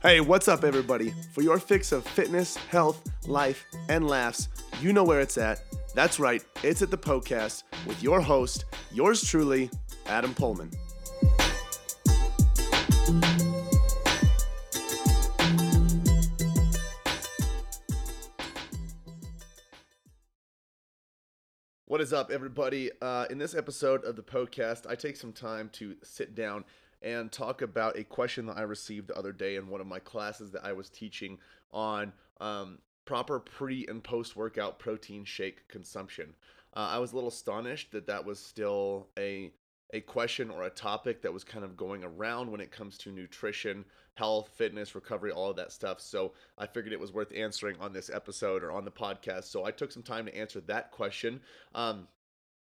Hey, what's up, everybody? For your fix of fitness, health, life, and laughs, you know where it's at. That's right, it's at the Poecast with your host, yours truly, Adam Poehlmann. What is up, everybody? Uh, in this episode of the Poecast, I take some time to sit down and talk about a question that I received the other day in one of my classes that I was teaching on um, proper pre and post workout protein shake consumption. Uh, I was a little astonished that that was still a a question or a topic that was kind of going around when it comes to nutrition, health, fitness, recovery, all of that stuff. So I figured it was worth answering on this episode or on the podcast. So I took some time to answer that question. Um,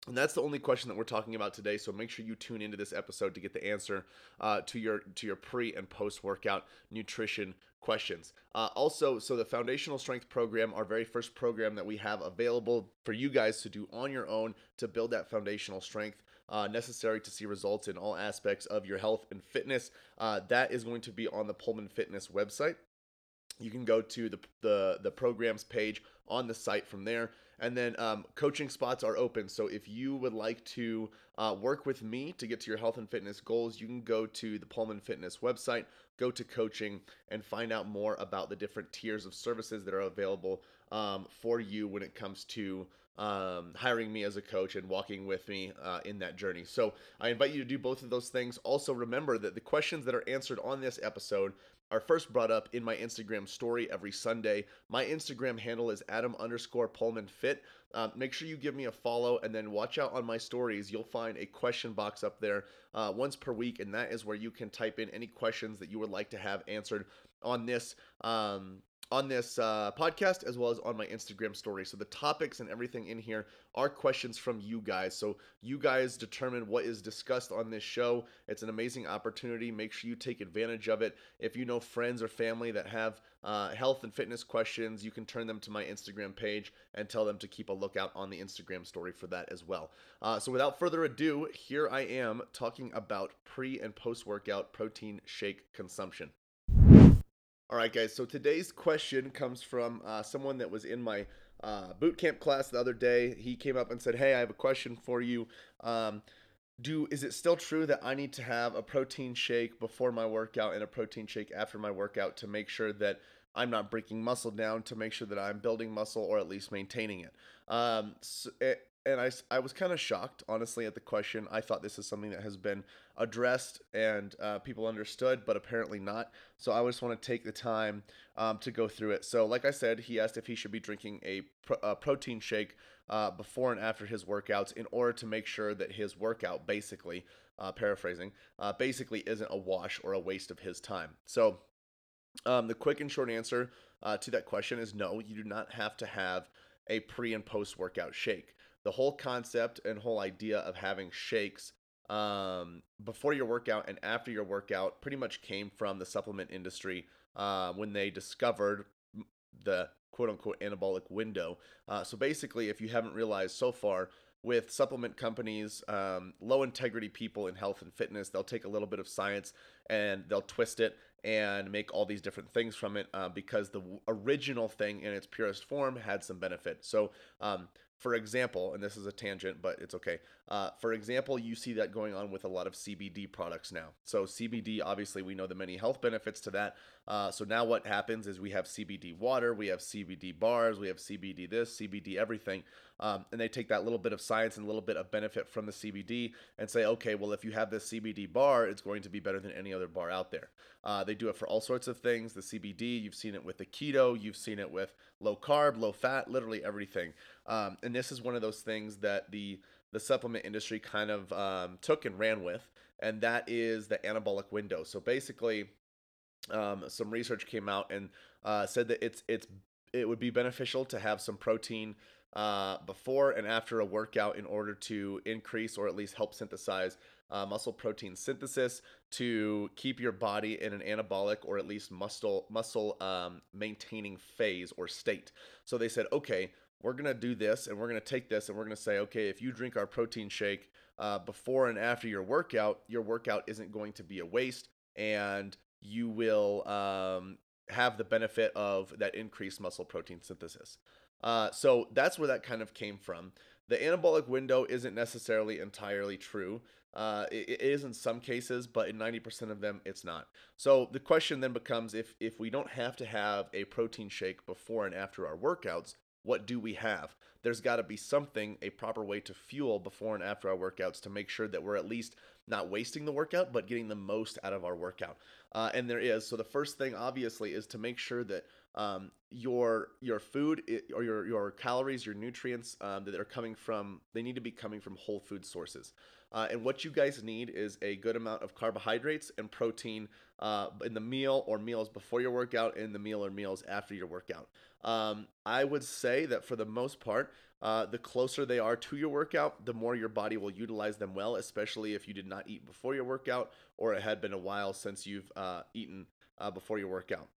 and that's the only question that we're talking about today. So make sure you tune into this episode to get the answer uh, to your to your pre and post workout nutrition questions. Uh, also, so the foundational strength program, our very first program that we have available for you guys to do on your own to build that foundational strength. Uh, necessary to see results in all aspects of your health and fitness. Uh, that is going to be on the Poehlmann Fitness website. You can go to the, the the programs page on the site from there. And then um, coaching spots are open. So if you would like to uh, work with me to get to your health and fitness goals, you can go to the Poehlmann Fitness website, go to coaching, and find out more about the different tiers of services that are available um, for you when it comes to um, hiring me as a coach and walking with me uh, in that journey. So I invite you to do both of those things. Also, remember that the questions that are answered on this episode are first brought up in my Instagram story every Sunday. My Instagram handle is Adam underscore Poehlmann Fit. Uh, make sure you give me a follow and then watch out on my stories. You'll find a question box up there uh, once per week, and that is where you can type in any questions that you would like to have answered on this um, on this uh, podcast as well as on my Instagram story. So the topics and everything in here are questions from you guys. So you guys determine what is discussed on this show. It's an amazing opportunity. Make sure you take advantage of it. If you know friends or family that have uh, health and fitness questions, you can turn them to my Instagram page and tell them to keep a lookout on the Instagram story for that as well. Uh, so without further ado, here I am talking about pre and post workout protein shake consumption. All right, guys. So today's question comes from uh, someone that was in my uh, boot camp class the other day. He came up and said, "Hey, I have a question for you. Um, do is it still true that I need to have a protein shake before my workout and a protein shake after my workout to make sure that I'm not breaking muscle down, to make sure that I'm building muscle or at least maintaining it?" Um, so it, and I, I was kind of shocked, honestly, at the question. I thought this is something that has been addressed and uh, people understood, but apparently not. So I just want to take the time um, to go through it. So, like I said, he asked if he should be drinking a, a protein shake uh, before and after his workouts in order to make sure that his workout, basically, uh, paraphrasing, uh, basically isn't a wash or a waste of his time. So, um, the quick and short answer uh, to that question is no, you do not have to have a pre and post workout shake the whole concept and whole idea of having shakes um, before your workout and after your workout pretty much came from the supplement industry uh, when they discovered the quote unquote anabolic window. Uh, so basically, if you haven't realized so far, with supplement companies, um, low integrity people in health and fitness, they'll take a little bit of science and they'll twist it and make all these different things from it uh, because the original thing in its purest form had some benefit. So, um, for example, and this is a tangent, but it's okay. Uh, for example, you see that going on with a lot of CBD products now. So, CBD, obviously, we know the many health benefits to that. Uh, so, now what happens is we have CBD water, we have CBD bars, we have CBD this, CBD everything. Um, and they take that little bit of science and a little bit of benefit from the CBD and say, okay, well, if you have this CBD bar, it's going to be better than any other bar out there. Uh, they do it for all sorts of things. The CBD, you've seen it with the keto, you've seen it with low carb, low fat, literally everything. Um, and this is one of those things that the the supplement industry kind of um, took and ran with, and that is the anabolic window. So basically, um, some research came out and uh, said that it's it's it would be beneficial to have some protein uh, before and after a workout in order to increase or at least help synthesize uh, muscle protein synthesis to keep your body in an anabolic or at least muscle muscle um, maintaining phase or state. So they said, okay, we're gonna do this and we're gonna take this and we're gonna say, okay, if you drink our protein shake uh, before and after your workout, your workout isn't going to be a waste and you will um, have the benefit of that increased muscle protein synthesis. Uh, so that's where that kind of came from. The anabolic window isn't necessarily entirely true. Uh, it, it is in some cases, but in 90% of them, it's not. So the question then becomes if if we don't have to have a protein shake before and after our workouts, what do we have? There's got to be something, a proper way to fuel before and after our workouts to make sure that we're at least not wasting the workout, but getting the most out of our workout. Uh, and there is. So the first thing, obviously, is to make sure that um, your your food or your your calories, your nutrients um, that are coming from, they need to be coming from whole food sources. Uh, and what you guys need is a good amount of carbohydrates and protein uh, in the meal or meals before your workout, in the meal or meals after your workout. Um, I would say that for the most part, uh, the closer they are to your workout, the more your body will utilize them well, especially if you did not eat before your workout or it had been a while since you've uh, eaten uh, before your workout.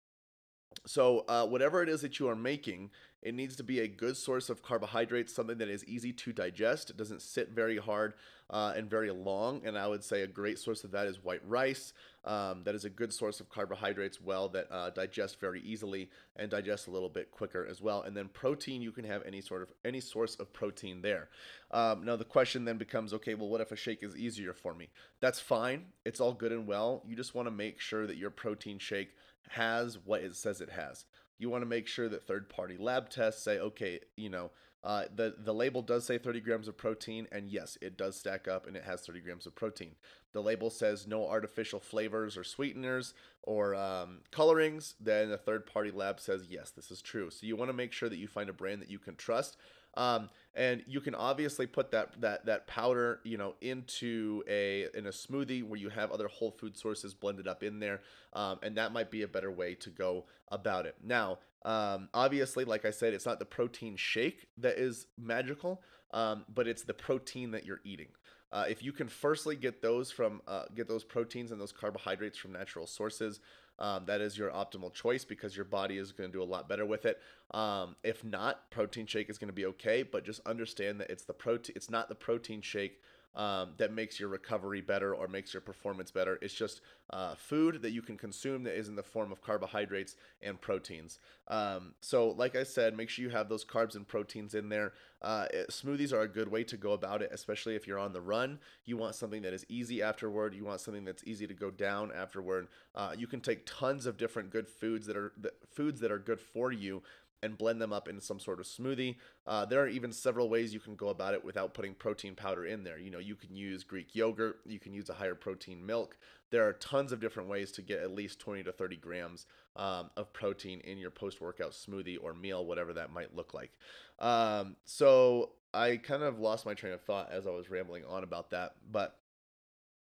So, uh, whatever it is that you are making, it needs to be a good source of carbohydrates, something that is easy to digest. It doesn't sit very hard uh, and very long. And I would say a great source of that is white rice. Um, that is a good source of carbohydrates, well, that uh, digest very easily and digest a little bit quicker as well. And then protein, you can have any sort of any source of protein there. Um, now the question then becomes, okay, well, what if a shake is easier for me? That's fine. It's all good and well. You just want to make sure that your protein shake has what it says it has. You want to make sure that third party lab tests say, okay, you know, uh, the the label does say 30 grams of protein, and yes, it does stack up, and it has 30 grams of protein. The label says no artificial flavors or sweeteners or um, colorings. Then the third party lab says yes, this is true. So you want to make sure that you find a brand that you can trust. Um, and you can obviously put that that that powder, you know, into a in a smoothie where you have other whole food sources blended up in there, um, and that might be a better way to go about it. Now, um, obviously, like I said, it's not the protein shake that is magical, um, but it's the protein that you're eating. Uh, if you can firstly get those from uh, get those proteins and those carbohydrates from natural sources, um, that is your optimal choice because your body is going to do a lot better with it. Um, if not, protein shake is going to be okay, but just understand that it's the protein. It's not the protein shake um, that makes your recovery better or makes your performance better. It's just uh, food that you can consume that is in the form of carbohydrates and proteins. Um, so, like I said, make sure you have those carbs and proteins in there. Uh, it, smoothies are a good way to go about it, especially if you're on the run. You want something that is easy afterward. You want something that's easy to go down afterward. Uh, you can take tons of different good foods that are foods that are good for you and blend them up in some sort of smoothie. Uh, there are even several ways you can go about it without putting protein powder in there. You know, you can use Greek yogurt, you can use a higher protein milk. There are tons of different ways to get at least 20 to 30 grams um, of protein in your post workout smoothie or meal, whatever that might look like. Um, so I kind of lost my train of thought as I was rambling on about that. But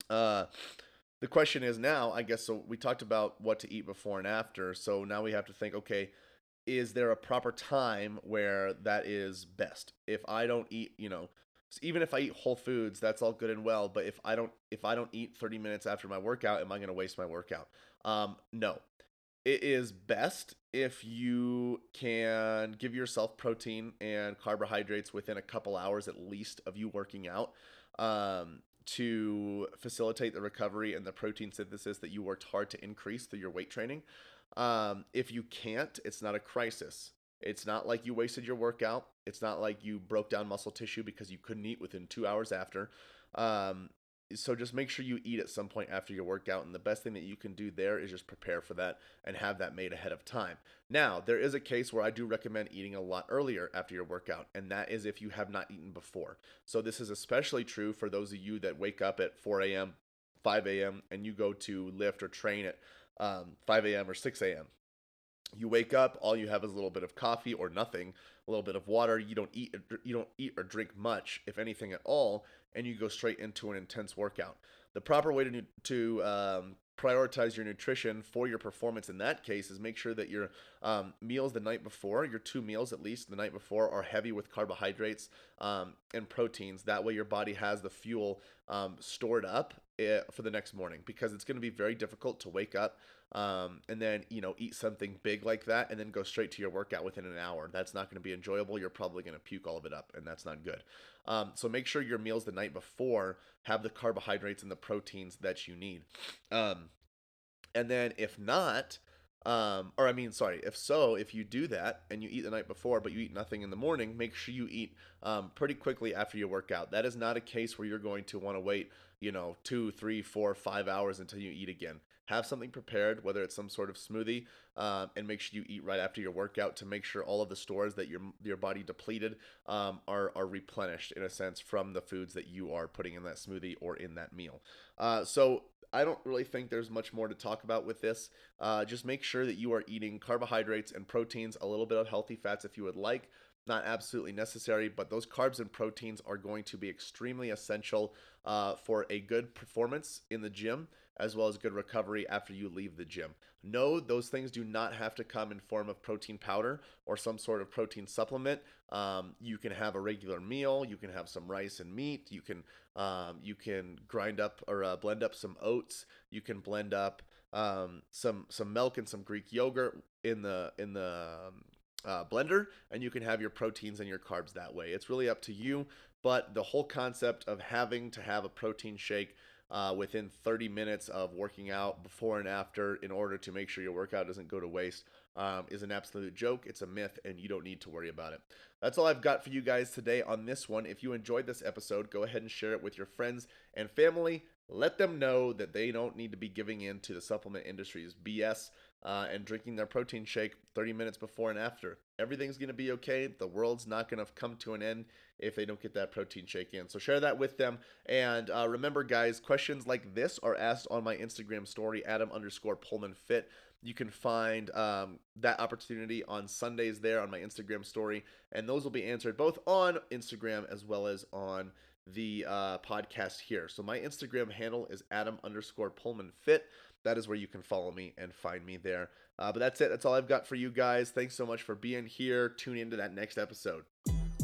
uh, the question is now, I guess, so we talked about what to eat before and after. So now we have to think, okay, is there a proper time where that is best? If I don't eat, you know, even if I eat whole foods, that's all good and well. But if I don't, if I don't eat 30 minutes after my workout, am I going to waste my workout? Um, no. It is best if you can give yourself protein and carbohydrates within a couple hours at least of you working out um, to facilitate the recovery and the protein synthesis that you worked hard to increase through your weight training. Um, if you can't, it's not a crisis. It's not like you wasted your workout. It's not like you broke down muscle tissue because you couldn't eat within two hours after. Um, so just make sure you eat at some point after your workout. And the best thing that you can do there is just prepare for that and have that made ahead of time. Now, there is a case where I do recommend eating a lot earlier after your workout, and that is if you have not eaten before. So this is especially true for those of you that wake up at 4 a.m., 5 a.m., and you go to lift or train at um, 5 a.m. or 6 a.m. You wake up, all you have is a little bit of coffee or nothing, a little bit of water. You don't eat, you don't eat or drink much, if anything at all, and you go straight into an intense workout. The proper way to to um, prioritize your nutrition for your performance in that case is make sure that your um, meals the night before, your two meals at least the night before, are heavy with carbohydrates um, and proteins. That way, your body has the fuel um, stored up for the next morning because it's going to be very difficult to wake up um, and then you know eat something big like that and then go straight to your workout within an hour. That's not going to be enjoyable. You're probably going to puke all of it up, and that's not good. Um, so make sure your meals the night before have the carbohydrates and the proteins that you need. Um, And then if not, um, or I mean, sorry, if so, if you do that and you eat the night before, but you eat nothing in the morning, make sure you eat um, pretty quickly after you work out. That is not a case where you're going to want to wait, you know, two, three, four, five hours until you eat again. Have something prepared, whether it's some sort of smoothie, um, and make sure you eat right after your workout to make sure all of the stores that your your body depleted um, are are replenished in a sense from the foods that you are putting in that smoothie or in that meal. Uh, so I don't really think there's much more to talk about with this. Uh, just make sure that you are eating carbohydrates and proteins, a little bit of healthy fats if you would like. Not absolutely necessary, but those carbs and proteins are going to be extremely essential uh, for a good performance in the gym as well as good recovery after you leave the gym. No, those things do not have to come in form of protein powder or some sort of protein supplement. Um, you can have a regular meal. You can have some rice and meat. You can um, you can grind up or uh, blend up some oats. You can blend up um, some some milk and some Greek yogurt in the in the um, uh, blender, and you can have your proteins and your carbs that way. It's really up to you. But the whole concept of having to have a protein shake uh, within 30 minutes of working out before and after in order to make sure your workout doesn't go to waste um, is an absolute joke. It's a myth, and you don't need to worry about it. That's all I've got for you guys today on this one. If you enjoyed this episode, go ahead and share it with your friends and family. Let them know that they don't need to be giving in to the supplement industry's BS uh, and drinking their protein shake 30 minutes before and after. Everything's going to be okay. The world's not going to come to an end if they don't get that protein shake in. So share that with them. And uh, remember, guys, questions like this are asked on my Instagram story, Adam underscore Poehlmann Fit. You can find um, that opportunity on Sundays there on my Instagram story, and those will be answered both on Instagram as well as on the uh, podcast here. So my Instagram handle is Adam underscore Poehlmann Fit. That is where you can follow me and find me there. Uh, but that's it. That's all I've got for you guys. Thanks so much for being here. Tune into that next episode.